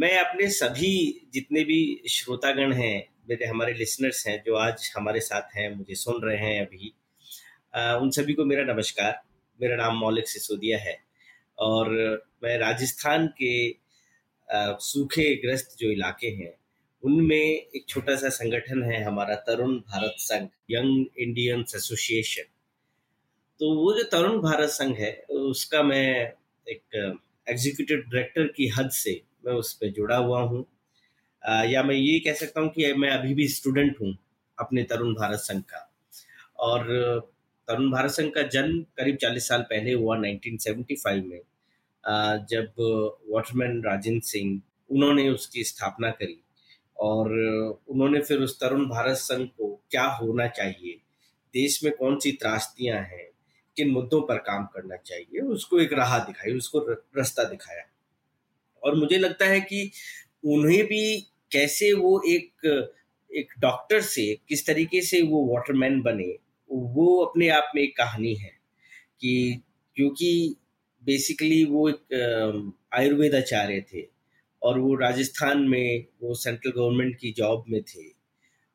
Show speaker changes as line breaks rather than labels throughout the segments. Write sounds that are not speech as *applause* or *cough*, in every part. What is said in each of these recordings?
मैं अपने सभी जितने भी श्रोतागण हैं मेरे हमारे लिसनर्स हैं जो आज हमारे साथ हैं मुझे सुन रहे हैं अभी आ, उन सभी को मेरा नमस्कार। मेरा नाम मौलिक सिसोदिया है और मैं राजस्थान के सूखे ग्रस्त जो इलाके हैं उनमें एक छोटा सा संगठन है हमारा तरुण भारत संघ यंग इंडियंस एसोसिएशन तो वो जो तरुण भारत संघ है उसका मैं एक एग्जीक्यूटिव डायरेक्टर की हद से मैं उस पर जुड़ा हुआ हूँ। या मैं ये कह सकता हूँ कि मैं अभी भी स्टूडेंट हूँ अपने तरुण भारत संघ का। और तरुण भारत संघ का जन्म करीब 40 साल पहले हुआ 1975 में। जब वाटरमैन राजेंद्र सिंह उन्होंने उसकी स्थापना करी और उन्होंने फिर उस तरुण भारत संघ को क्या होना चाहिए, देश में कौन सी त्रास्तियाँ हैं, किन मुद्दों पर काम करना चाहिए, उसको एक राह दिखाई, उसको रास्ता दिखाया। और मुझे लगता है कि उन्हें भी कैसे वो एक एक डॉक्टर से किस तरीके से वो वाटरमैन बने, वो अपने आप में एक कहानी है कि क्योंकि बेसिकली वो एक आयुर्वेद आचार्य थे और वो राजस्थान में, वो सेंट्रल गवर्नमेंट की जॉब में थे।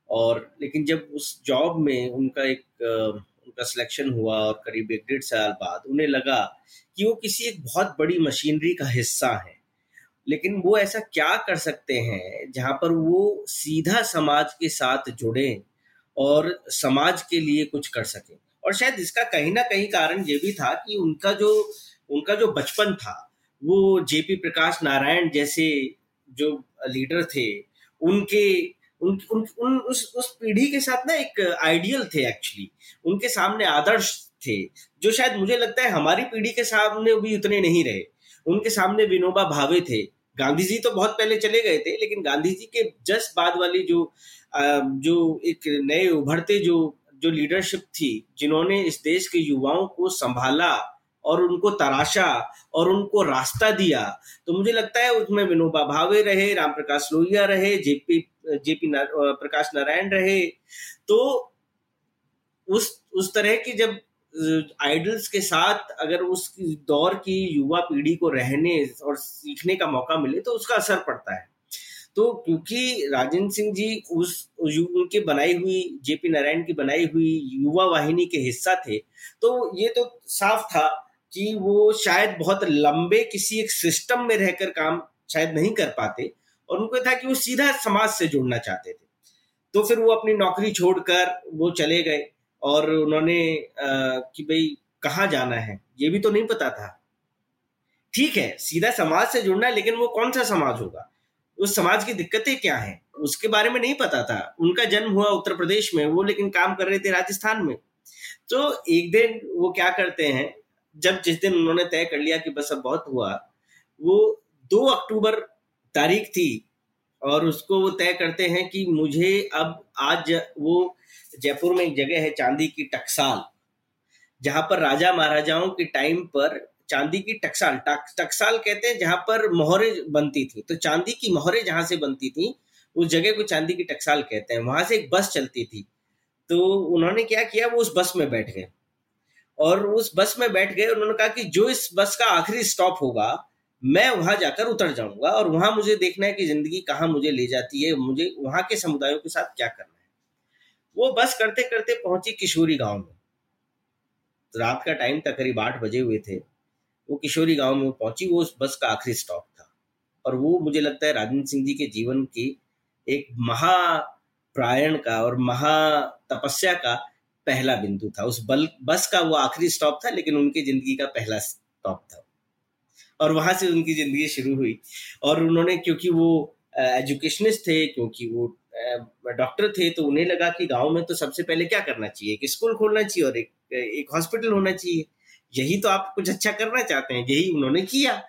और लेकिन जब उस जॉब में उनका एक उनका सिलेक्शन हुआ और करीब एक डेढ़ साल बाद उन्हें लगा कि वो किसी एक बहुत बड़ी मशीनरी का हिस्सा है। लेकिन वो ऐसा क्या कर सकते हैं जहाँ पर वो सीधा समाज के साथ जुड़े और समाज के लिए कुछ कर सकें? और शायद इसका कहीं ना कहीं कारण ये भी था कि उनका जो उनका जो बचपन था वो जेपी प्रकाश नारायण जैसे जो लीडर थे उनके उन, उन, उन उस उस पीढ़ी के साथ ना एक आइडियल थे एक्चुअली उनके सामने आदर्श थे जो शायद मुझे लगता है हमारी पीढ़ी के सामने भी उतने नहीं रहे। उनके सामने विनोबा भावे थे गांधी जी तो बहुत पहले चले गए थे, लेकिन गांधी जी के जस्ट बाद वाली जो जो एक नए उभरते जो जो लीडरशिप थी, जिन्होंने इस देश के युवाओं को संभाला और उनको तराशा और उनको रास्ता दिया तो मुझे लगता है उसमें विनोबा भावे रहे राम प्रकाश लोहिया रहे, जेपी जेपी प्रकाश नारायण रहे तो उस उस तरह की जब आइडल्स के साथ अगर उस दौर की युवा पीढ़ी को रहने और सीखने का मौका मिले तो उसका असर पड़ता है। तो क्योंकि राजेंद्र सिंह जी उस उनके बनाई हुई, जेपी नारायण की बनाई हुई युवा वाहिनी के हिस्सा थे तो ये तो साफ़ था कि वो शायद बहुत लंबे किसी एक सिस्टम में रहकर काम शायद नहीं कर पाते और उनको था कि वो सीधा समाज से जुड़ना चाहते थे। तो फिर वो अपनी नौकरी छोड़कर वो चले गए। और उन्होंने कि भाई कहाँ जाना है? ये भी तो नहीं पता था। ठीक है, सीधा समाज से जुड़ना है, लेकिन वो कौन सा समाज होगा? उस समाज की दिक्कतें क्या हैं? उसके बारे में नहीं पता था। उनका जन्म हुआ उत्तर प्रदेश में, वो लेकिन काम कर रहे थे राजस्थान में। तो एक दिन वो क्या करते हैं, जब जिस दिन उन्होंने तय कर लिया कि बस अब बहुत हुआ, वो दो अक्टूबर तारीख थी और उसको वो तय करते हैं कि मुझे अब आज वो जयपुर में एक जगह है चांदी की टकसाल जहाँ पर राजा महाराजाओं के टाइम पर चांदी की टकसाल टक, टकसाल कहते हैं जहाँ पर मोहरे बनती थी। तो चांदी की मोहरे जहाँ से बनती थी उस जगह को चांदी की टकसाल कहते हैं। वहाँ से एक बस चलती थी। तो उन्होंने क्या किया वो उस बस में बैठ गए। और उस बस में बैठ गए उन्होंने कहा कि जो इस बस का आखिरी स्टॉप होगा मैं वहाँ जाकर उतर जाऊँगा और वहाँ मुझे देखना है कि ज़िंदगी कहाँ मुझे ले जाती है, मुझे वहाँ के समुदायों के साथ क्या करना है। वो बस करते करते पहुँची किशोरी गाँव में। तो रात का टाइम था, करीब आठ बजे हुए थे। वो किशोरी गाँव में पहुँची, वो उस बस का आखिरी स्टॉप था। और वो मुझे लगता है राजेंद्र सिंह जी के जीवन की एक महाप्रायण का और महा तपस्या का पहला बिंदु था। उस बल, बस का वो आखिरी स्टॉप था, लेकिन उनकी ज़िंदगी का पहला स्टॉप था। और वहाँ से उनकी ज़िंदगी शुरू हुई। और उन्होंने, क्योंकि वो एजुकेशनिस्ट थे, क्योंकि वो डॉक्टर थे तो उन्हें लगा कि गाँव में तो सबसे पहले क्या करना चाहिए? एक स्कूल खोलना चाहिए और एक एक हॉस्पिटल होना चाहिए। यही तो आप कुछ अच्छा करना चाहते हैं, यही उन्होंने किया।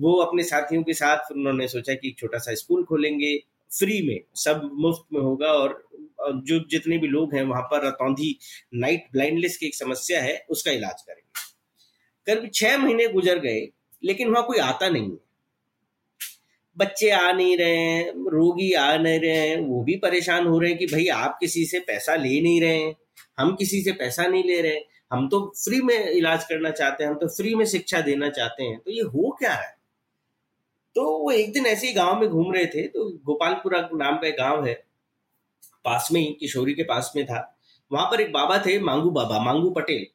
वो अपने साथियों के साथ उन्होंने सोचा कि एक छोटा सा स्कूल खोलेंगे फ्री में, सब मुफ़्त में होगा और जो जितने भी लोग हैं, वहाँ पर रतौंधी नाइट ब्लाइंडनेस की एक समस्या है, उसका इलाज करेंगे। करीब छह महीने गुजर गए लेकिन वहाँ कोई आता नहीं है। बच्चे आ नहीं रहे हैं, रोगी आ नहीं रहे हैं, वो भी परेशान हो रहे हैं कि भाई आप किसी से पैसा ले नहीं रहे हैं, हम किसी से पैसा नहीं ले रहे हम तो फ्री में इलाज करना चाहते हैं, हम तो फ्री में शिक्षा देना चाहते हैं तो ये हो क्या है? तो वो एक दिन ऐसे ही गाँव में घूम रहे थे तो गोपालपुरा नाम का एक गाँव है, पास में ही, किशोरी के पास में था। वहाँ पर एक बाबा थे, मांगू बाबा, मांगू पटेल।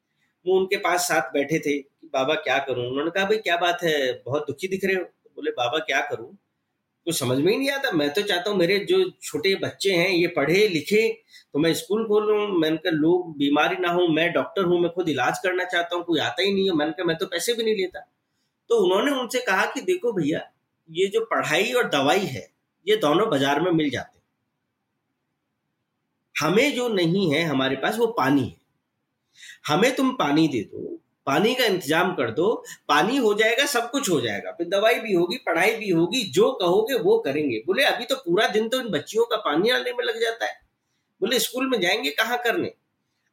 वो उनके पास साथ बैठे थे बाबा क्या करूँ? उन्होंने कहा, भाई, क्या बात है? बहुत दुखी दिख रहे हो. बोले, बाबा, क्या करूँ? कुछ समझ में ही नहीं आता। मैं तो चाहता हूँ मेरे जो छोटे बच्चे हैं, ये पढ़े, लिखे तो मैं स्कूल खोलूँ। मैंने कहा लोग बीमारी ना हो मैं डॉक्टर हूँ, मैं खुद इलाज करना चाहता हूँ, कोई आता ही नहीं है। मैंने कहा, मैं तो पैसे भी नहीं लेता। तो उन्होंने उनसे कहा कि, देखो भैया, ये जो पढ़ाई और दवाई है, ये दोनों बाज़ार में मिल जाते हमें जो नहीं है, हमारे पास वो पानी है। हमें तुम पानी दे दो पानी का इंतज़ाम कर दो, पानी हो जाएगा, सब कुछ हो जाएगा। फिर दवाई भी होगी, पढ़ाई भी होगी, जो कहोगे वो करेंगे। बोले, अभी तो पूरा दिन तो इन बच्चियों का पानी डालने में लग जाता है। बोले, स्कूल में जाएँगे कहाँ करने?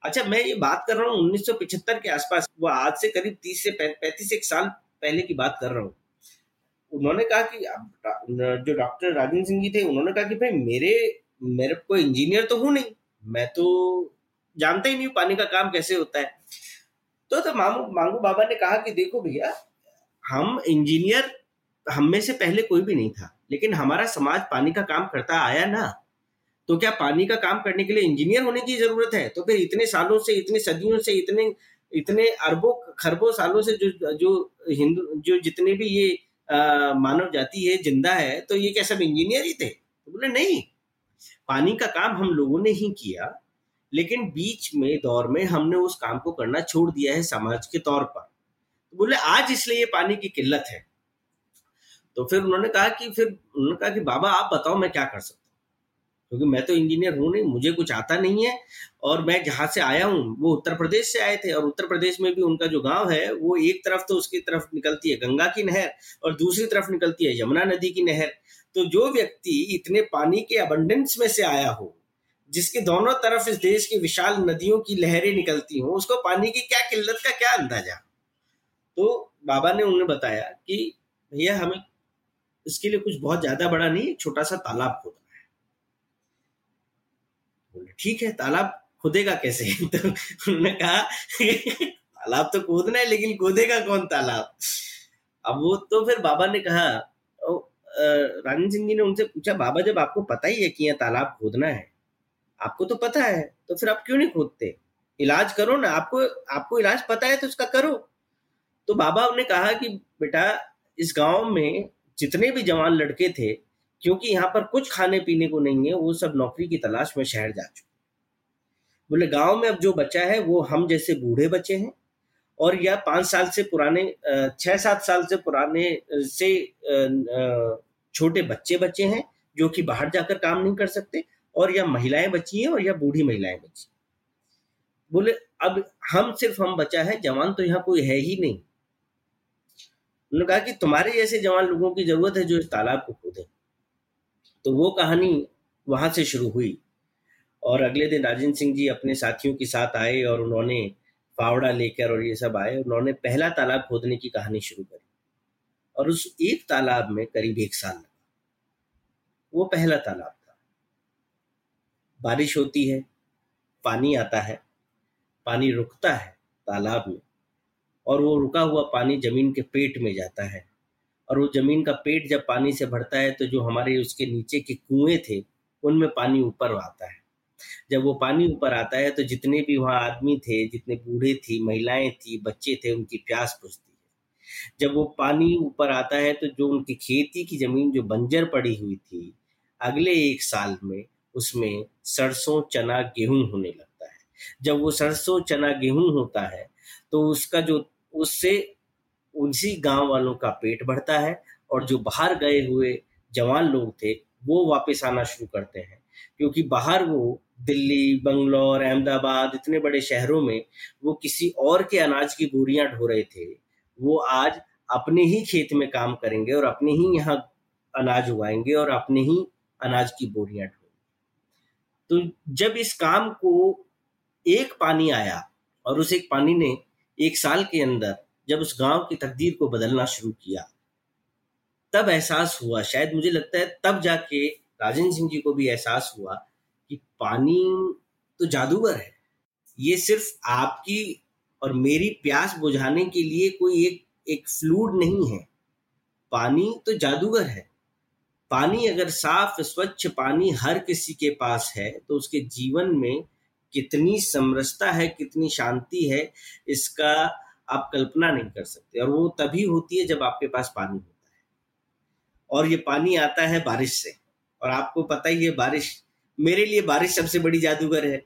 अच्छा मैं ये बात कर रहा हूँ, उन्नीस के आसपास, वो आज से करीब तीस से पैंतीस एक साल पहले की बात कर रहा हूँ। उन्होंने कहा कि जो डॉक्टर राजेंद्र सिंह जी थे, उन्होंने कहा कि, भाई, मेरे मेरे को इंजीनियर तो हूँ नहीं। मैं तो जानता ही नहीं हूँ पानी का काम कैसे होता है। तो तो मामू मांगू बाबा ने कहा कि देखो भैया, हम इंजीनियर हम में से पहले कोई भी नहीं था, लेकिन हमारा समाज पानी का काम करता आया ना। तो क्या पानी का काम करने के लिए इंजीनियर होने की ज़रूरत है? तो फिर इतने सालों से, इतने सदियों से, इतने इतने अरबों, खरबों सालों से जो जो हिंदू, जो जितने भी ये मानव जाति है, ज़िंदा है तो ये क्या सब इंजीनियर ही थे? तो बोले, नहीं, पानी का काम हम लोगों ने ही किया लेकिन बीच में दौर में हमने उस काम को करना छोड़ दिया है समाज के तौर पर। तो बोले, आज इसलिए ये पानी की किल्लत है। तो फिर उन्होंने कहा कि, फिर उन्होंने कहा कि, बाबा, आप बताओ मैं क्या कर सकता क्योंकि मैं तो इंजीनियर हूँ नहीं, मुझे कुछ आता नहीं है और मैं जहाँ से आया हूँ, वो उत्तर प्रदेश से आए थे और उत्तर प्रदेश में भी उनका जो गाँव है, वो एक तरफ़ तो उसकी तरफ़ निकलती है गंगा की नहर और दूसरी तरफ़ निकलती है यमुना नदी की नहर। तो जो व्यक्ति इतने पानी के अबंडेंस में से आया हो जिसके दोनों तरफ़ इस देश की विशाल नदियों की लहरें निकलती हों, उसको पानी की क्या किल्लत का क्या अंदाज़ा? तो बाबा ने उन्हें बताया कि भैया, हमें इसके लिए कुछ बहुत ज़्यादा बड़ा नहीं छोटा सा तालाब खोदना है। बोले, ठीक है, तालाब खोदेगा कैसे? *laughs* तो उन्होंने कहा, तालाब तो खोदना है, लेकिन खोदेगा कौन तालाब? अब वो तो फिर बाबा ने कहा राजन सिंह जी ने उनसे पूछा, बाबा, जब आपको पता ही है कि यह तालाब खोदना है आपको तो पता है तो फिर आप क्यों नहीं खोदते? इलाज करो ना, आपको आपको इलाज पता है तो उसका करो। तो बाबा ने कहा कि, बेटा, इस गाँव में जितने भी जवान लड़के थे, क्योंकि यहाँ पर कुछ खाने पीने को नहीं है, वो सब नौकरी की तलाश में शहर जा चुके बोले, गाँव में अब जो बच्चा है, वो हम जैसे बूढ़े बच्चे हैं, और या पाँच साल से पुराने छह सात साल से पुराने से छोटे बच्चे बच्चे हैं, जो कि बाहर जाकर काम नहीं कर सकते और या महिलाएँ बची हैं और या बूढ़ी महिलाएँ बची बोले, अब हम सिर्फ़ हम बचा है, जवान तो यहाँ कोई है ही नहीं। उन्होंने कहा कि तुम्हारे जैसे जवान लोगों की ज़रूरत है जो इस तालाब को खोदे। तो वो कहानी वहाँ से शुरू हुई। और अगले दिन राजेंद्र सिंह जी अपने साथियों के साथ आए और उन्होंने फावड़ा लेकर और ये सब आए, उन्होंने पहला तालाब खोदने की कहानी शुरू करी। और उस एक तालाब में करीब एक साल लगा। वो पहला तालाब बारिश होती है, पानी आता है, पानी रुकता है तालाब में, और वो रुका हुआ पानी ज़मीन के पेट में जाता है। और वो ज़मीन का पेट जब पानी से भरता है तो जो हमारे उसके नीचे के कुएँ थे, उनमें पानी ऊपर आता है। जब वो पानी ऊपर आता है तो जितने भी वहाँ आदमी थे, जितने बूढ़े थी, महिलाएँ थी, बच्चे थे, उनकी प्यास बुझती है। जब वो पानी ऊपर आता है तो जो उनकी खेती की ज़मीन, जो बंजर पड़ी हुई थी, अगले एक साल में उसमें सरसों चना गेहूँ होने लगता है। जब वो सरसों चना गेहूँ होता है तो उसका जो, उससे उसी गाँव वालों का पेट बढ़ता है और जो बाहर गए हुए जवान लोग थे, वो वापस आना शुरू करते हैं। क्योंकि बाहर वो दिल्ली, बंगलौर, अहमदाबाद, इतने बड़े शहरों में वो किसी और के अनाज की बोरियाँ ढो रहे थे, वो आज अपने ही खेत में काम करेंगे और अपने ही यहाँ अनाज उगाएँगे और अपने ही अनाज की बोरियाँ ढोएँगे तो जब इस काम को एक पानी आया और उस एक पानी ने एक साल के अंदर जब उस गाँव की तकदीर को बदलना शुरू किया, तब एहसास हुआ। शायद मुझे लगता है तब जाके राजेंद्र सिंह जी को भी एहसास हुआ कि पानी तो जादूगर है। ये सिर्फ़ आपकी और मेरी प्यास बुझाने के लिए कोई एक एक फ्लूड नहीं है। पानी तो जादूगर है। पानी अगर साफ़, स्वच्छ पानी हर किसी के पास है तो उसके जीवन में कितनी समरसता है, कितनी शांति है, इसका आप कल्पना नहीं कर सकते। और वो तभी होती है जब आपके पास पानी होता है। और ये पानी आता है बारिश से। और आपको पता ही है बारिश, मेरे लिए बारिश सबसे बड़ी जादूगर है।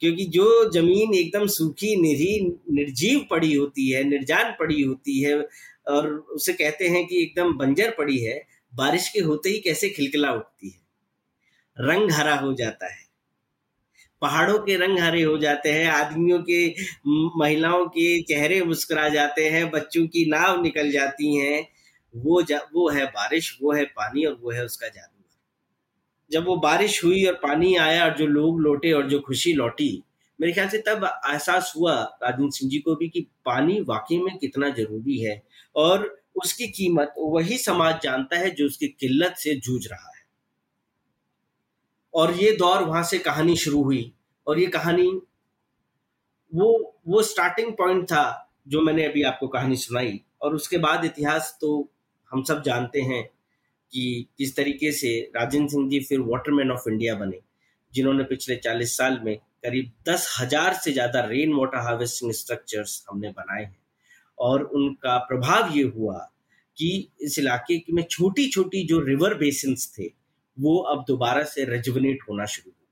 क्योंकि जो ज़मीन एकदम सूखी, निरी, निर्जीव पड़ी होती है, निर्जान पड़ी होती है, और उसे कहते हैं कि एकदम बंजर पड़ी है बारिश के होते ही कैसे खिलखिला उठती है? रंग हरा हो जाता है। पहाड़ों के रंग हरे हो जाते हैं आदमियों के महिलाओं के चेहरे मुस्कुरा जाते हैं बच्चों की नाव निकल जाती हैं। वो जा, वो है बारिश वो है पानी और वो है उसका जादू जब वो बारिश हुई और पानी आया और जो लोग लौटे और जो खुशी लौटी मेरे ख्याल से तब एहसास हुआ राजेंद्र सिंह जी को भी कि पानी वाकई में कितना ज़रूरी है। और उसकी कीमत वही समाज जानता है जो उसकी किल्लत से जूझ रहा है। और ये दौर वहाँ से कहानी शुरू हुई। और ये कहानी, वो वो स्टार्टिंग पॉइंट था जो मैंने अभी आपको कहानी सुनाई। और उसके बाद इतिहास तो हम सब जानते हैं कि किस तरीके से राजेंद्र सिंह जी फिर वाटरमैन ऑफ़ इंडिया बने, जिन्होंने पिछले चालीस साल में करीब दस हज़ार से ज़्यादा रेन वाटर हार्वेस्टिंग स्ट्रक्चर्स हमने बनाए हैं। और उनका प्रभाव ये हुआ कि इस इलाके में छोटी छोटी जो रिवर बेसिन थे, वो अब दोबारा से रेजुवनेट होना शुरू हो गए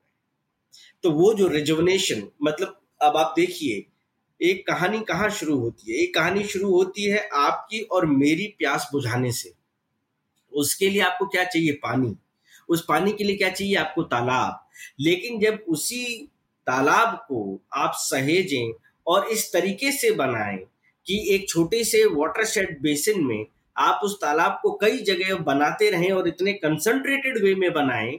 तो वो जो रेजुवनेशन मतलब अब आप देखिए, एक कहानी कहाँ शुरू होती है? एक कहानी शुरू होती है आपकी और मेरी प्यास बुझाने से। उसके लिए आपको क्या चाहिए? पानी। उस पानी के लिए क्या चाहिए? आपको तालाब। लेकिन जब उसी तालाब को आप सहेजें और इस तरीके से बनाएँ कि एक छोटे से वाटर शेड बेसिन में आप उस तालाब को कई जगह बनाते रहें और इतने कंसंट्रेटेड वे में बनाएँ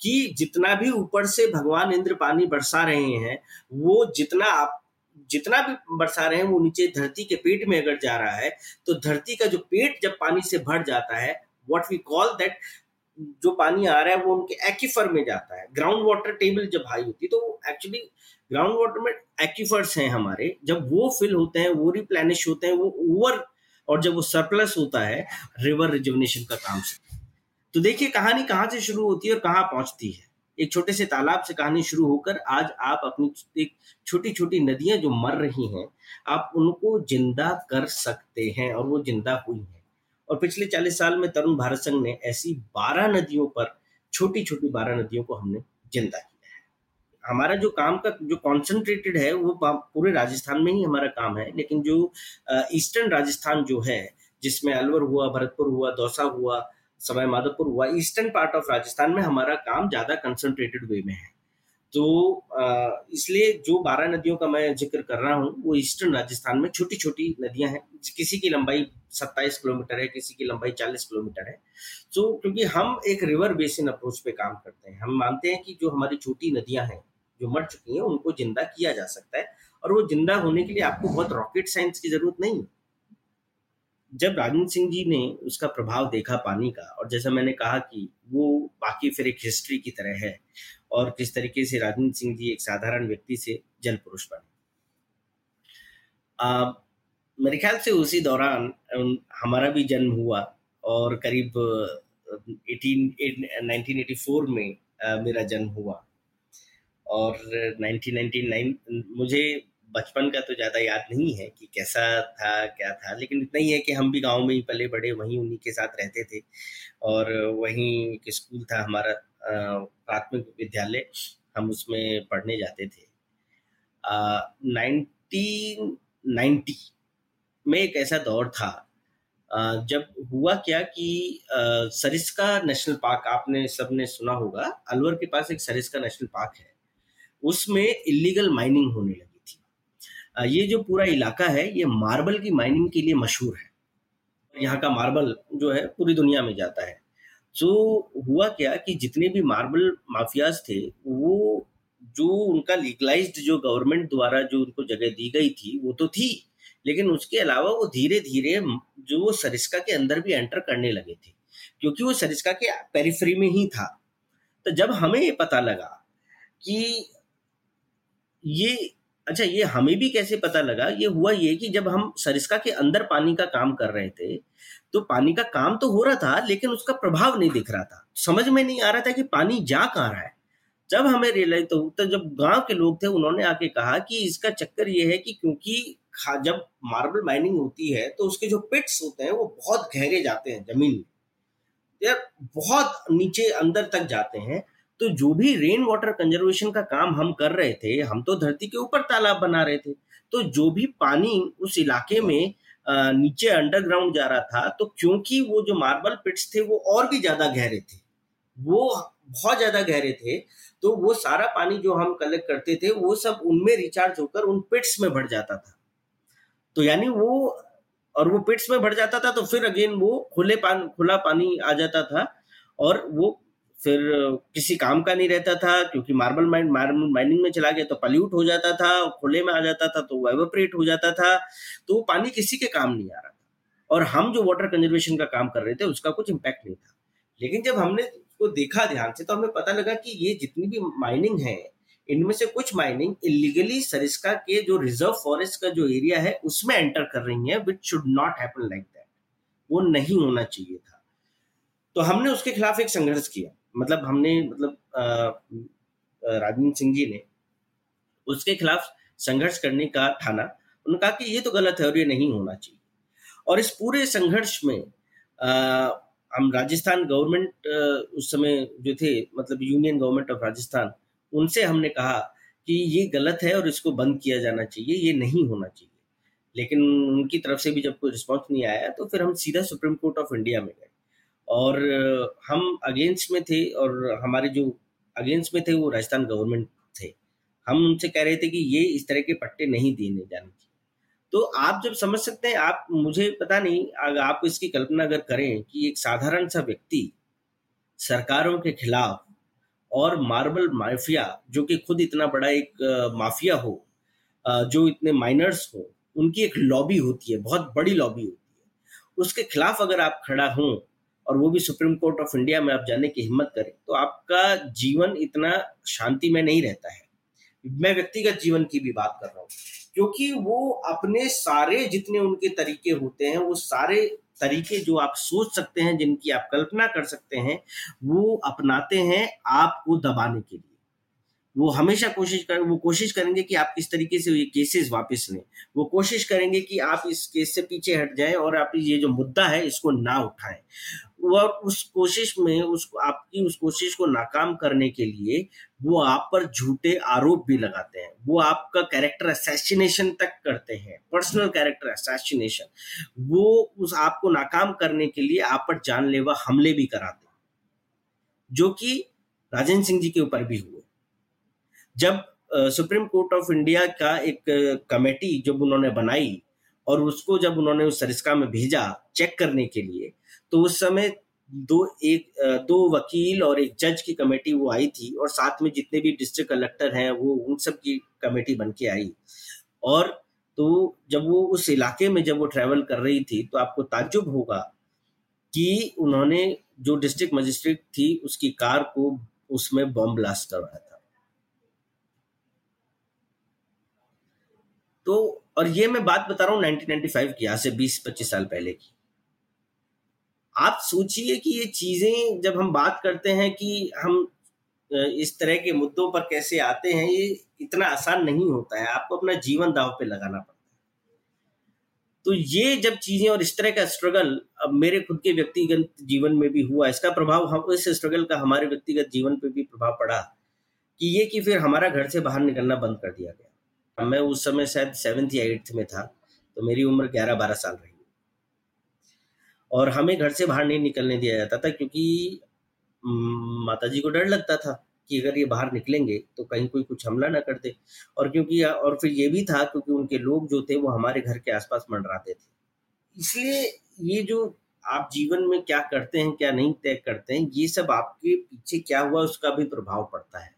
कि जितना भी ऊपर से भगवान इंद्र पानी बरसा रहे हैं, वो जितना आप, जितना भी बरसा रहे हैं, वो नीचे धरती के पेट में अगर जा रहा है तो धरती का जो पेट जब पानी से भर जाता है वॉट वी कॉल दैट जो पानी आ रहा है, वो उनके एक्फर में जाता है। ग्राउंड वाटर टेबल जब हाई होती है तो एक्चुअली ग्राउंड वाटर में एक्फर्स हैं हमारे। जब वो फिल होते हैं, वो रिप्लेनिश होते हैं, वो ओवर और जब वो सरप्लस होता है रिवर रिजुवनेशन का काम से। तो देखिए, कहानी कहाँ से शुरू होती है और कहाँ पहुँचती है। एक छोटे से तालाब से कहानी शुरू होकर आज आप अपनी एक छोटी छोटी नदियाँ जो मर रही हैं, आप उनको ज़िंदा कर सकते हैं और वो ज़िंदा हुई हैं। और पिछले चालीस साल में तरुण भारत संघ ने ऐसी बारह नदियों पर छोटी छोटी बारह नदियों को हमने ज़िंदा किया। हमारा जो काम का, जो कॉन्सेंट्रेटेड है, वो पूरे राजस्थान में ही हमारा काम है। लेकिन जो ईस्टर्न राजस्थान जो है, जिसमें अलवर हुआ, भरतपुर हुआ, दौसा हुआ सवाई माधोपुर हुआ ईस्टर्न पार्ट ऑफ़ राजस्थान में हमारा काम ज़्यादा कंसंट्रेटेड वे में है। तो इसलिए जो बारह नदियों का मैं ज़िक्र कर रहा हूँ, वो ईस्टर्न राजस्थान में छोटी छोटी नदियाँ हैं। किसी की लंबाई सत्ताईस किलोमीटर है, किसी की लंबाई चालीस किलोमीटर है। तो क्योंकि हम एक रिवर बेसिन अप्रोच पे काम करते हैं, हम मानते हैं कि जो हमारी छोटी नदियाँ हैं जो मर चुकी हैं, उनको ज़िंदा किया जा सकता है। और वो ज़िंदा होने के लिए आपको बहुत रॉकेट साइंस की ज़रूरत नहीं है। जब राजेंद्र सिंह जी ने उसका प्रभाव देखा पानी का, और जैसा मैंने कहा कि वो बाकी फिर एक हिस्ट्री की तरह है, और किस तरीके से राजेंद्र सिंह जी एक साधारण व्यक्ति से जल पुरुष बने। मेरे ख्याल से उसी दौरान हमारा भी जन्म हुआ, और करीब 18 1984 में मेरा जन्म हुआ। और 1999 मुझे बचपन का तो ज़्यादा याद नहीं है कि कैसा था, क्या था, लेकिन इतना ही है कि हम भी गाँव में ही पले बड़े, वहीं उन्हीं के साथ रहते थे। और वहीं एक स्कूल था हमारा प्राथमिक विद्यालय, हम उसमें पढ़ने जाते थे। नाइनटीन नाइन्टी में एक ऐसा दौर था जब हुआ क्या कि सरिस्का नेशनल पार्क, आपने सबने सुना होगा, अलवर के पास एक सरिस्का नेशनल पार्क है। उसमें इलीगल माइनिंग होने लगी थी। ये जो पूरा इलाका है, ये मार्बल की माइनिंग के लिए मशहूर है। यहाँ का मार्बल जो है, पूरी दुनिया में जाता है। जो हुआ क्या कि जितने भी मार्बल माफियाज थे, वो जो उनका लीगलाइज्ड जो गवर्नमेंट द्वारा जो उनको जगह दी गई थी, वो तो थी। लेकिन उसके अलावा वो धीरे धीरे जो वो सरिस्का के अंदर भी एंटर करने लगे थे। क्योंकि वो सरिस्का के पेरिफ्री में ही था। तो जब हमें ये पता लगा कि ये अच्छा ये हमें भी कैसे पता लगा? ये हुआ ये कि जब हम सरिस्का के अंदर पानी का काम कर रहे थे तो पानी का काम तो हो रहा था लेकिन उसका प्रभाव नहीं दिख रहा था। समझ में नहीं आ रहा था कि पानी जा कहाँ रहा है। जब हमें रियलाइज़ तो, तो जब गाँव के लोग थे उन्होंने आके कहा कि इसका चक्कर ये है कि क्योंकि जब मार्बल माइनिंग होती है तो उसके जो पिट्स होते हैं वो बहुत गहरे जाते हैं ज़मीन में। यार बहुत नीचे अंदर तक जाते हैं तो जो भी रेन वाटर कंजर्वेशन का काम हम कर रहे थे, हम तो धरती के ऊपर तालाब बना रहे थे। तो जो भी पानी उस इलाके में नीचे अंडरग्राउंड जा रहा था तो क्योंकि वो जो मार्बल पिट्स थे, वो और भी ज़्यादा गहरे थे। वो बहुत ज़्यादा गहरे थे तो वो सारा पानी जो हम कलेक्ट करते थे, वो सब उनमें रिचार्ज होकर उन पिट्स में भर जाता था। तो यानी वो, और वो पिट्स में भर जाता था तो फिर अगेन वो खुले पानी, खुला पानी आ जाता था, और वो फिर किसी काम का नहीं रहता था, क्योंकि मार्बल माइन माइनिंग में चला गया तो पल्यूट हो जाता था, खुले में आ जाता था तो एवोपरेट हो जाता था तो वो पानी किसी के काम नहीं आ रहा था। और हम जो वाटर कंजर्वेशन का काम कर रहे थे, उसका कुछ इम्पैक्ट नहीं था। लेकिन जब हमने उसको देखा ध्यान से तो हमें पता लगा कि ये जितनी भी माइनिंग है, इनमें से कुछ माइनिंग इलीगली सरिस्का के जो रिज़र्व फॉरेस्ट का जो एरिया है, उसमें एंटर कर रही है which should not happen like that वो नहीं होना चाहिए था। तो हमने उसके खिलाफ एक संघर्ष किया। मतलब हमने मतलब राजनीत सिंह जी ने उसके खिलाफ संघर्ष करने का ठाना। उन्होंने कहा कि ये तो गलत है और ये नहीं होना चाहिए। और इस पूरे संघर्ष में आ, हम राजस्थान गवर्नमेंट उस समय जो थे मतलब यूनियन गवर्नमेंट ऑफ़ राजस्थान उनसे हमने कहा कि ये गलत है और इसको बंद किया जाना चाहिए ये नहीं होना चाहिए। लेकिन उनकी तरफ़ से भी जब कोई रिस्पॉन्स नहीं आया तो फिर हम सीधा सुप्रीम कोर्ट ऑफ़ इंडिया में गए। और हम अगेंस्ट में थे और हमारे जो अगेंस्ट में थे वो राजस्थान गवर्नमेंट थे। हम उनसे कह रहे थे कि ये इस तरह के पट्टे नहीं देने जाने चाहिए तो आप जब समझ सकते हैं, आप, मुझे पता नहीं, अगर आप इसकी कल्पना अगर करें कि एक साधारण सा व्यक्ति सरकारों के खिलाफ और मार्बल माफिया, जो कि खुद इतना बड़ा एक माफिया हो जो इतने माइनर्स हो, उनकी एक लॉबी होती है, बहुत बड़ी लॉबी होती है। उसके खिलाफ अगर आप खड़ा हों और वो भी सुप्रीम कोर्ट ऑफ़ इंडिया में आप जाने की हिम्मत करें तो आपका जीवन इतना शांति में नहीं रहता है। मैं व्यक्तिगत जीवन की भी बात कर रहा हूँ, क्योंकि वो अपने सारे जितने उनके तरीके होते हैं, वो सारे तरीके जो आप सोच सकते हैं, जिनकी आप कल्पना कर सकते हैं, वो अपनाते हैं आपको दबाने के लिए। वो हमेशा कोशिश कर, वो कोशिश करेंगे कि आप किस तरीके से ये केसेस वापस लें। वो कोशिश करेंगे कि आप इस केस से पीछे हट जाएँ और आप ये जो मुद्दा है, इसको ना उठाएँ। और उस कोशिश में, उस, आपकी उस कोशिश को नाकाम करने के लिए वो आप पर झूठे आरोप भी लगाते हैं। वो आपका कैरेक्टर असैसिनेशन तक करते हैं पर्सनल कैरेक्टर असैसिनेशन वो उस आपको नाकाम करने के लिए आप पर जानलेवा हमले भी कराते हैं, जो कि राजेंद्र सिंह जी के ऊपर भी हुए। जब सुप्रीम कोर्ट ऑफ़ इंडिया का एक कमेटी जब उन्होंने बनाई और उसको जब उन्होंने उस सरिस्का में भेजा चेक करने के लिए तो उस समय दो एक दो वकील और एक जज की कमेटी वो आई थी और साथ में जितने भी डिस्ट्रिक्ट कलेक्टर हैं वो उन सब की कमेटी बन के आई। और तो जब वो उस इलाके में जब वो ट्रेवल कर रही थी तो आपको ताज्जुब होगा कि उन्होंने जो डिस्ट्रिक्ट मजिस्ट्रेट थी, उसकी कार को उसमें बॉम्ब ब्लास्ट करवाया था। तो और ये मैं बात बता रहा हूँ 1995 की, आज से 20-25 साल पहले की। आप सोचिए कि ये चीज़ें जब हम बात करते हैं कि हम इस तरह के मुद्दों पर कैसे आते हैं, ये इतना आसान नहीं होता है। आपको अपना जीवन दाव पे लगाना पड़ता है। तो ये जब चीज़ें और इस तरह का स्ट्रगल अब मेरे खुद के व्यक्तिगत जीवन में भी हुआ, इसका प्रभाव हम, इस स्ट्रगल का हमारे व्यक्तिगत जीवन पे भी प्रभाव पड़ा कि ये कि फिर हमारा घर से बाहर निकलना बंद कर दिया गया। मैं उस समय शायद सेवेंथ या एट्थ में था तो मेरी उम्र ग्यारह बारह साल रही। और हमें घर से बाहर नहीं निकलने दिया जाता था क्योंकि माता जी को डर लगता था कि अगर ये बाहर निकलेंगे तो कहीं कोई कुछ हमला ना कर दे। और क्योंकि, और फिर ये भी था क्योंकि उनके लोग जो थे वो हमारे घर के आसपास मंडराते थे। इसलिए ये जो आप जीवन में क्या करते हैं, क्या नहीं तय करते हैं, ये सब आपके पीछे क्या हुआ उसका भी प्रभाव पड़ता है।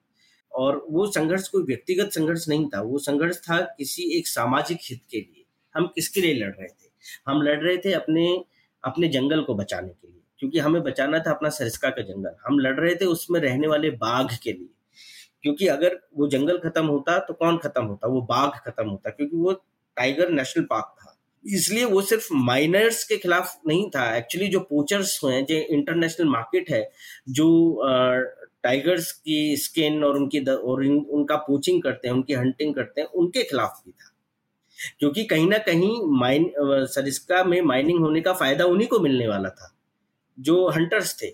और वो संघर्ष कोई व्यक्तिगत संघर्ष नहीं था, वो संघर्ष था किसी एक सामाजिक हित के लिए। हम किसके लिए लड़ रहे थे? हम लड़ रहे थे अपने अपने जंगल को बचाने के लिए, क्योंकि हमें बचाना था अपना सरिस्का का जंगल। हम लड़ रहे थे उसमें रहने वाले बाघ के लिए, क्योंकि अगर वो जंगल खत्म होता तो कौन खत्म होता? वो बाघ खत्म होता, क्योंकि वो टाइगर नेशनल पार्क था। इसलिए वो सिर्फ़ माइनर्स के खिलाफ नहीं था, एक्चुअली जो पोचर्स हुए जो इंटरनेशनल मार्केट है, जो टाइगर्स की स्किन और उनकी द, और इन, उनका पोचिंग करते हैं उनकी हंटिंग करते हैं उनके खिलाफ भी था। क्योंकि कहीं ना कहीं माइन सरिस्का में माइनिंग होने का फ़ायदा उन्हीं को मिलने वाला था जो हंटर्स थे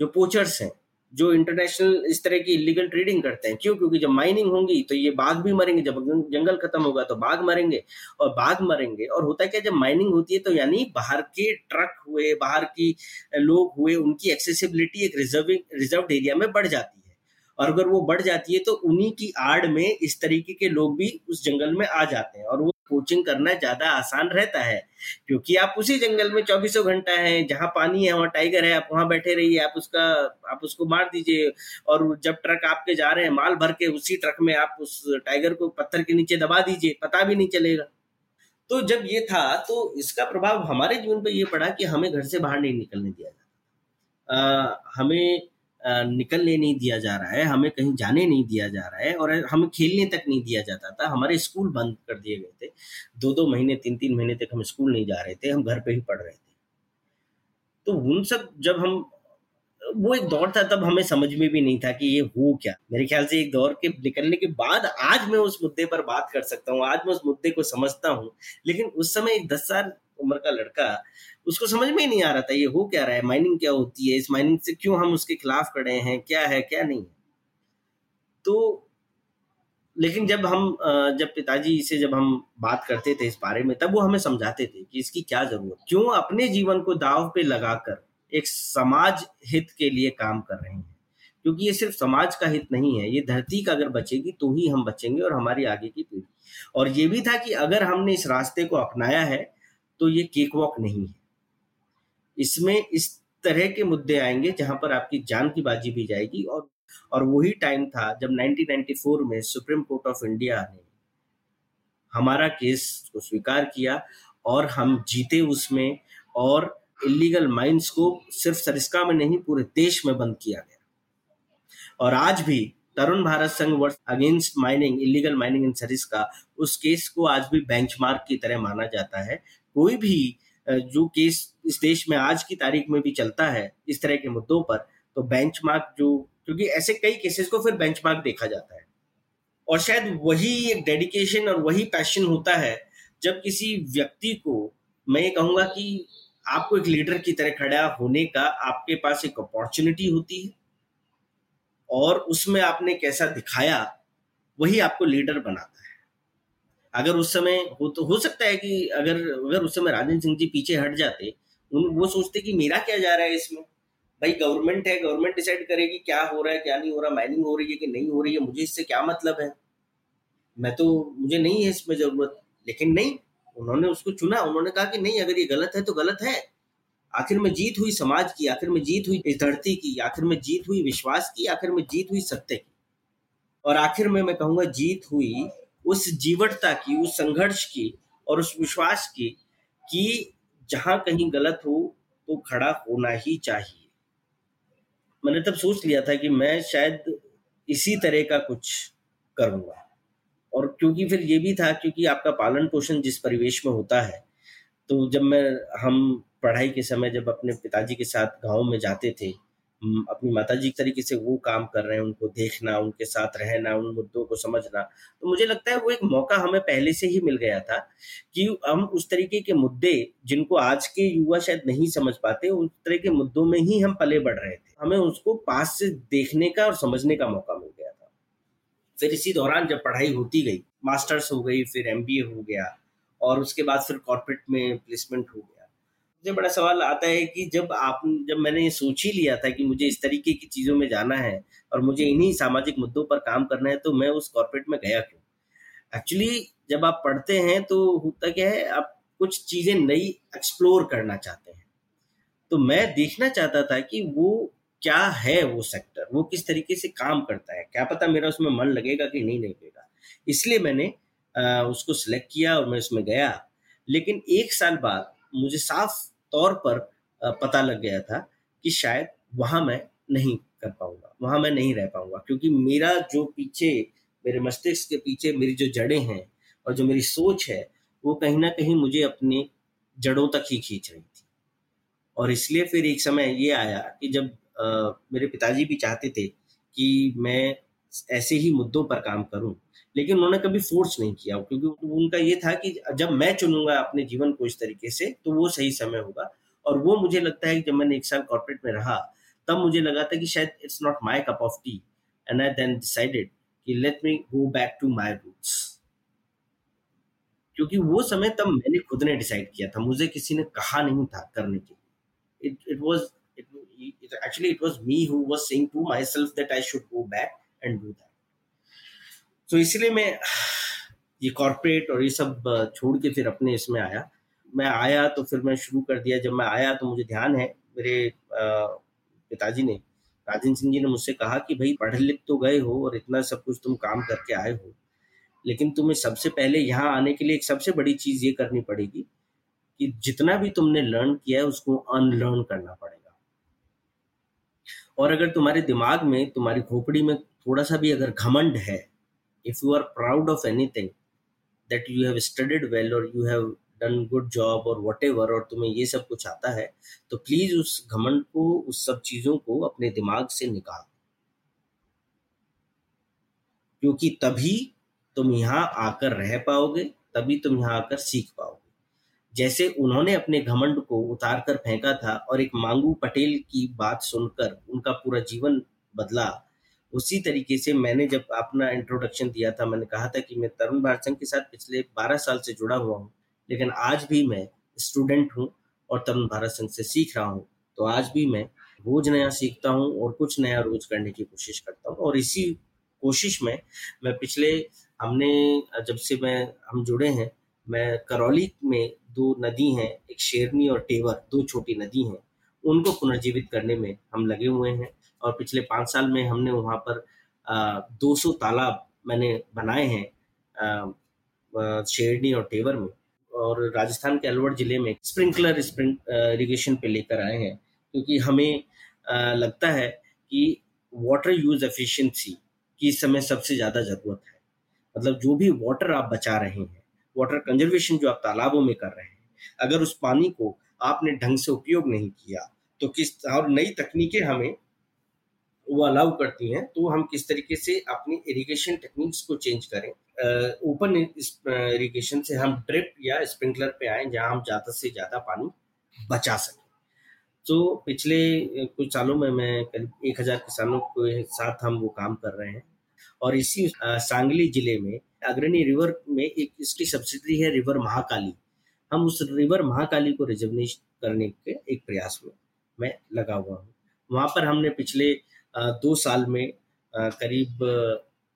जो पोचर्स हैं। जो इंटरनेशनल इस तरह की इलीगल ट्रेडिंग करते हैं। क्यों? क्योंकि जब माइनिंग होंगी तो ये बाघ भी मरेंगे। जब जंगल खत्म होगा तो बाघ मरेंगे और बाघ मरेंगे। और होता है क्या, जब माइनिंग होती है तो यानी बाहर के ट्रक हुए, बाहर की लोग हुए, उनकी एक्सेसिबिलिटी एक रिजर्विंग रिज़र्व एरिया में बढ़ जाती है। और अगर वो बढ़ जाती है तो उन्हीं की आड़ में इस तरीके के लोग भी उस जंगल में आ जाते हैं। और वो कोचिंग करना ज़्यादा आसान रहता है। क्योंकि आप उसी जंगल में चौबीसों घंटा है, जहाँ पानी है, वहाँ टाइगर है, आप वहाँ बैठे रहिए, आप उसका, आप उसको मार दीजिए और जब ट्रक आपके जा रहे हैं, माल भर के उसी ट्रक में आप उस टाइगर को पत्थर के नीचे दबा दीजिए, पता भी नहीं चलेगा। तो जब ये था तो इसका प्रभाव हमारे जीवन पर यह पड़ा कि हमें घर से बाहर नहीं निकलने दिया जाता हमें निकलने नहीं दिया जा रहा है, हमें कहीं जाने नहीं दिया जा रहा है और हमें खेलने तक नहीं दिया जाता था। हमारे स्कूल बंद कर दिए गए थे। दो दो महीने तीन तीन महीने तक हम स्कूल नहीं जा रहे थे, हम घर पे ही पढ़ रहे थे। तो उन सब जब हम, वो एक दौर था, तब हमें समझ में भी नहीं था कि ये हो क्या। मेरे ख्याल से एक दौर के निकलने के बाद आज मैं उस मुद्दे पर बात कर सकता हूँ, आज मैं उस मुद्दे को समझता हूँ। लेकिन उस समय एक दस साल उम्र का लड़का उसको समझ में ही नहीं आ रहा था, ये हो क्या रहा है? माइनिंग क्या होती है? इस माइनिंग से क्यों हम उसके खिलाफ खड़े हैं? क्या है, क्या नहीं है? तो लेकिन जब हम जब पिताजी से जब हम बात करते थे इस बारे में, तब वो हमें समझाते थे कि इसकी क्या ज़रूरत क्यों अपने जीवन को दाव पे लगाकर एक समाज हित के लिए काम कर रहे हैं? क्योंकि ये सिर्फ़ समाज का हित नहीं है, ये धरती का अगर बचेगी तो ही हम बचेंगे और हमारी आगे की पीढ़ी। और ये भी था कि अगर हमने इस रास्ते को अपनाया है तो ये केक वॉक नहीं है। इसमें इस तरह के मुद्दे आएँगे जहाँ पर आपकी जान की बाजी भी जाएगी और और वही टाइम था जब 1994 में सुप्रीम कोर्ट ऑफ़ इंडिया ने हमारा केस को स्वीकार किया और हम जीते उसमें और इलीगल माइंस को सिर्फ़ सरिस्का में नहीं, पूरे देश में बंद किया गया। और आज भी Tarun Bharat Sangh versus against mining illegal mining in Sariska, उस केस को आज भी बेंचमार्क की तरह माना जाता है। कोई भी जो केस इस देश में आज की तारीख में भी चलता है, इस तरह के मुद्दों पर तो बेंचमार्क जो, क्योंकि ऐसे कई केसेस को फिर बेंचमार्क देखा जाता है। और शायद वही एक डेडिकेशन और वही पैशन होता है, जब किसी व्यक्ति को, मैं ये कहूँगा कि आपको एक लीडर की तरह खड़ा होने का आपके पास एक अपॉर्चुनिटी होती है, और उसमें आपने कैसा दिखाया, वही आपको लीडर बनाता है। अगर उस समय हो तो हो सकता है कि अगर अगर उस समय राजेंद्र सिंह जी पीछे हट जाते, उन, वो सोचते कि मेरा क्या जा रहा है इसमें? भाई गवर्नमेंट है गवर्नमेंट डिसाइड करेगी क्या हो रहा है, क्या नहीं हो रहा माइनिंग हो रही है कि नहीं हो रही है, मुझे इससे क्या मतलब है? मैं तो मुझे नहीं है इसमें ज़रूरत, लेकिन नहीं, उन्होंने उसको चुना, उन्होंने कहा कि नहीं, अगर ये गलत है तो गलत है। आखिर में जीत हुई समाज की, आखिर में जीत हुई इस धरती की, आखिर में जीत हुई विश्वास की, आखिर में जीत हुई सत्य की। और आखिर में मैं कहूँगा जीत हुई उस जीवटता की, उस संघर्ष की और उस विश्वास की कि जहाँ कहीं गलत हो तो खड़ा होना ही चाहिए। मैंने तब सोच लिया था कि मैं शायद इसी तरह का कुछ करूँगा। और क्योंकि फिर ये भी था, क्योंकि आपका पालन पोषण जिस परिवेश में होता है तो जब मैं, हम पढ़ाई के समय जब अपने पिताजी के साथ गाँव में जाते थे अपनी माता जी तरीके से वो काम कर रहे हैं, उनको देखना, उनके साथ रहना, उन मुद्दों को समझना। तो मुझे लगता है वो एक मौका हमें पहले से ही मिल गया था कि हम उस तरीके के मुद्दे जिनको आज के युवा शायद नहीं समझ पाते, उस तरह के मुद्दों में ही हम पले बढ़ रहे थे। हमें उसको पास से देखने का और समझने का मौका मिल गया था। फिर इसी दौरान जब पढ़ाई होती गई, मास्टर्स हो गई, फिर एमबीए हो गया, और उसके बाद फिर कॉर्पोरेट में प्लेसमेंट हो गया। मुझे बड़ा सवाल आता है कि जब आप जब मैंने ये सोच ही लिया था कि मुझे इस तरीके की चीज़ों में जाना है और मुझे इन्हीं सामाजिक मुद्दों पर काम करना है तो मैं उस कॉर्पोरेट में गया क्यों? एक्चुअली जब आप पढ़ते हैं तो होता क्या है आप कुछ चीज़ें नई एक्सप्लोर करना चाहते हैं। तो मैं देखना चाहता था कि वो क्या है वो सेक्टर वो किस तरीके से काम करता है? क्या पता मेरा उसमें मन लगेगा कि नहीं लगेगा? इसलिए मैंने आ, उसको सिलेक्ट किया और मैं उसमें गया। लेकिन एक साल बाद मुझे साफ़ तौर पर पता लग गया था कि शायद वहाँ मैं नहीं कर पाऊँगा वहाँ मैं नहीं रह पाऊँगा क्योंकि मेरा जो पीछे मेरे मस्तिष्क के पीछे मेरी जो जड़ें हैं और जो मेरी सोच है वो कहीं ना कहीं मुझे अपनी जड़ों तक ही खींच रही थी। और इसलिए फिर एक समय ये आया कि जब आ, मेरे पिताजी भी चाहते थे कि मैं ऐसे ही मुद्दों पर काम करूँ। लेकिन उन्होंने कभी फोर्स नहीं किया, क्योंकि उनका ये था कि जब मैं चुनूँगा अपने जीवन को इस तरीके से तो वो सही समय होगा। और वो मुझे लगता है कि जब मैंने एक साल कॉर्पोरेट में रहा, तब मुझे लगा था कि शायद it's not my cup of tea and I then decided कि let me go back to my roots क्योंकि वो समय तब मैंने खुद ने डिसाइड किया था, मुझे किसी ने कहा नहीं था करने के लिए। It it was actually it was me who was saying to myself that I should go back and do that. तो इसलिए मैं ये कॉरपोरेट और ये सब छोड़ के फिर अपने इसमें आया। मैं आया तो फिर मैं शुरू कर दिया। जब मैं आया तो मुझे ध्यान है, मेरे पिताजी ने, राजेंद्र सिंह जी ने मुझसे कहा कि भाई, पढ़ लिख तो गए हो और इतना सब कुछ तुम काम करके आए हो। लेकिन तुम्हें सबसे पहले यहाँ आने के लिए एक सबसे बड़ी चीज़ ये करनी पड़ेगी कि जितना भी तुमने लर्न किया है, उसको अनलर्न करना पड़ेगा। और अगर तुम्हारे दिमाग में, तुम्हारी खोपड़ी में थोड़ा सा भी अगर घमंड है if you are proud of anything that you have studied well और you have done good job और वट और तुम्हें ये सब कुछ आता है तो प्लीज़ उस घमंड को, उस सब चीज़ों को अपने दिमाग से निकाल। क्योंकि तभी तुम यहाँ आकर रह पाओगे, तभी तुम यहाँ आकर सीख पाओगे। जैसे उन्होंने अपने घमंड को उतार कर फेंका था और एक मांगू पटेल की बात सुनकर उनका पूरा जीवन बदला उसी तरीके से मैंने जब अपना इंट्रोडक्शन दिया था, मैंने कहा था कि मैं तरुण भारत संघ के साथ पिछले 12 साल से जुड़ा हुआ हूँ, लेकिन आज भी मैं स्टूडेंट हूँ और तरुण भारत संघ से सीख रहा हूँ। तो आज भी मैं रोज नया सीखता हूँ और कुछ नया रोज करने की कोशिश करता हूँ और इसी कोशिश में मैं पिछले हमने जब से मैं, हम जुड़े हैं, मैं करौली में दो नदी हैं, एक शेरनी और टेवर, दो छोटी नदी हैं, उनको पुनर्जीवित करने में हम लगे हुए हैं। और पिछले पाँच साल में हमने वहाँ पर दो सौ तालाब मैंने बनाए हैं शेरनी और टेवर में। और राजस्थान के अलवर ज़िले में स्प्रिंकलर स्प्रिंग इरीगेशन पे लेकर आए हैं, क्योंकि हमें लगता है कि वाटर यूज़ एफिशिएंसी की इस समय सबसे ज़्यादा ज़रूरत है। मतलब जो भी वाटर आप बचा रहे हैं वाटर कंजर्वेशन जो आप तालाबों में कर रहे हैं, अगर उस पानी को आपने ढंग से उपयोग नहीं किया तो किस, और नई तकनीकें हमें वो अलाउ करती हैं तो हम किस तरीके से अपनी इरिगेशन टेक्निक्स को चेंज करें? ओपन इरिगेशन से हम ड्रिप या स्प्रिंकलर पे आए जहाँ हम ज़्यादा से ज़्यादा पानी बचा सकें। तो पिछले कुछ सालों में मैं करीब एक हज़ार किसानों के साथ हम वो काम कर रहे हैं। और इसी सांगली ज़िले में, अग्रणी रिवर में एक इसकी सब्सिडरी है रिवर महाकाली हम उस रिवर महाकाली को रिजर्वनेश करने के एक प्रयास में मैं लगा हुआ हूँ। वहाँ पर हमने पिछले दो साल में करीब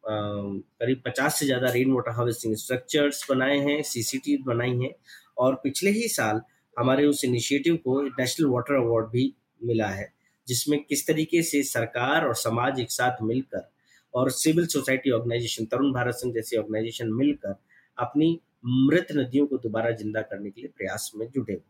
करीब पचास से ज़्यादा रेन वाटर हार्वेस्टिंग स्ट्रक्चर्स बनाए हैं सीसीटी बनाई हैं और पिछले ही साल हमारे उस इनिशिएटिव को नेशनल वाटर अवार्ड भी मिला है, जिसमें किस तरीके से सरकार और समाज एक साथ मिलकर और civil society organization Tarun Bharat Sangh जैसी ऑर्गेनाइजेशन मिलकर अपनी मृत नदियों को दोबारा ज़िंदा करने के लिए प्रयास में जुटे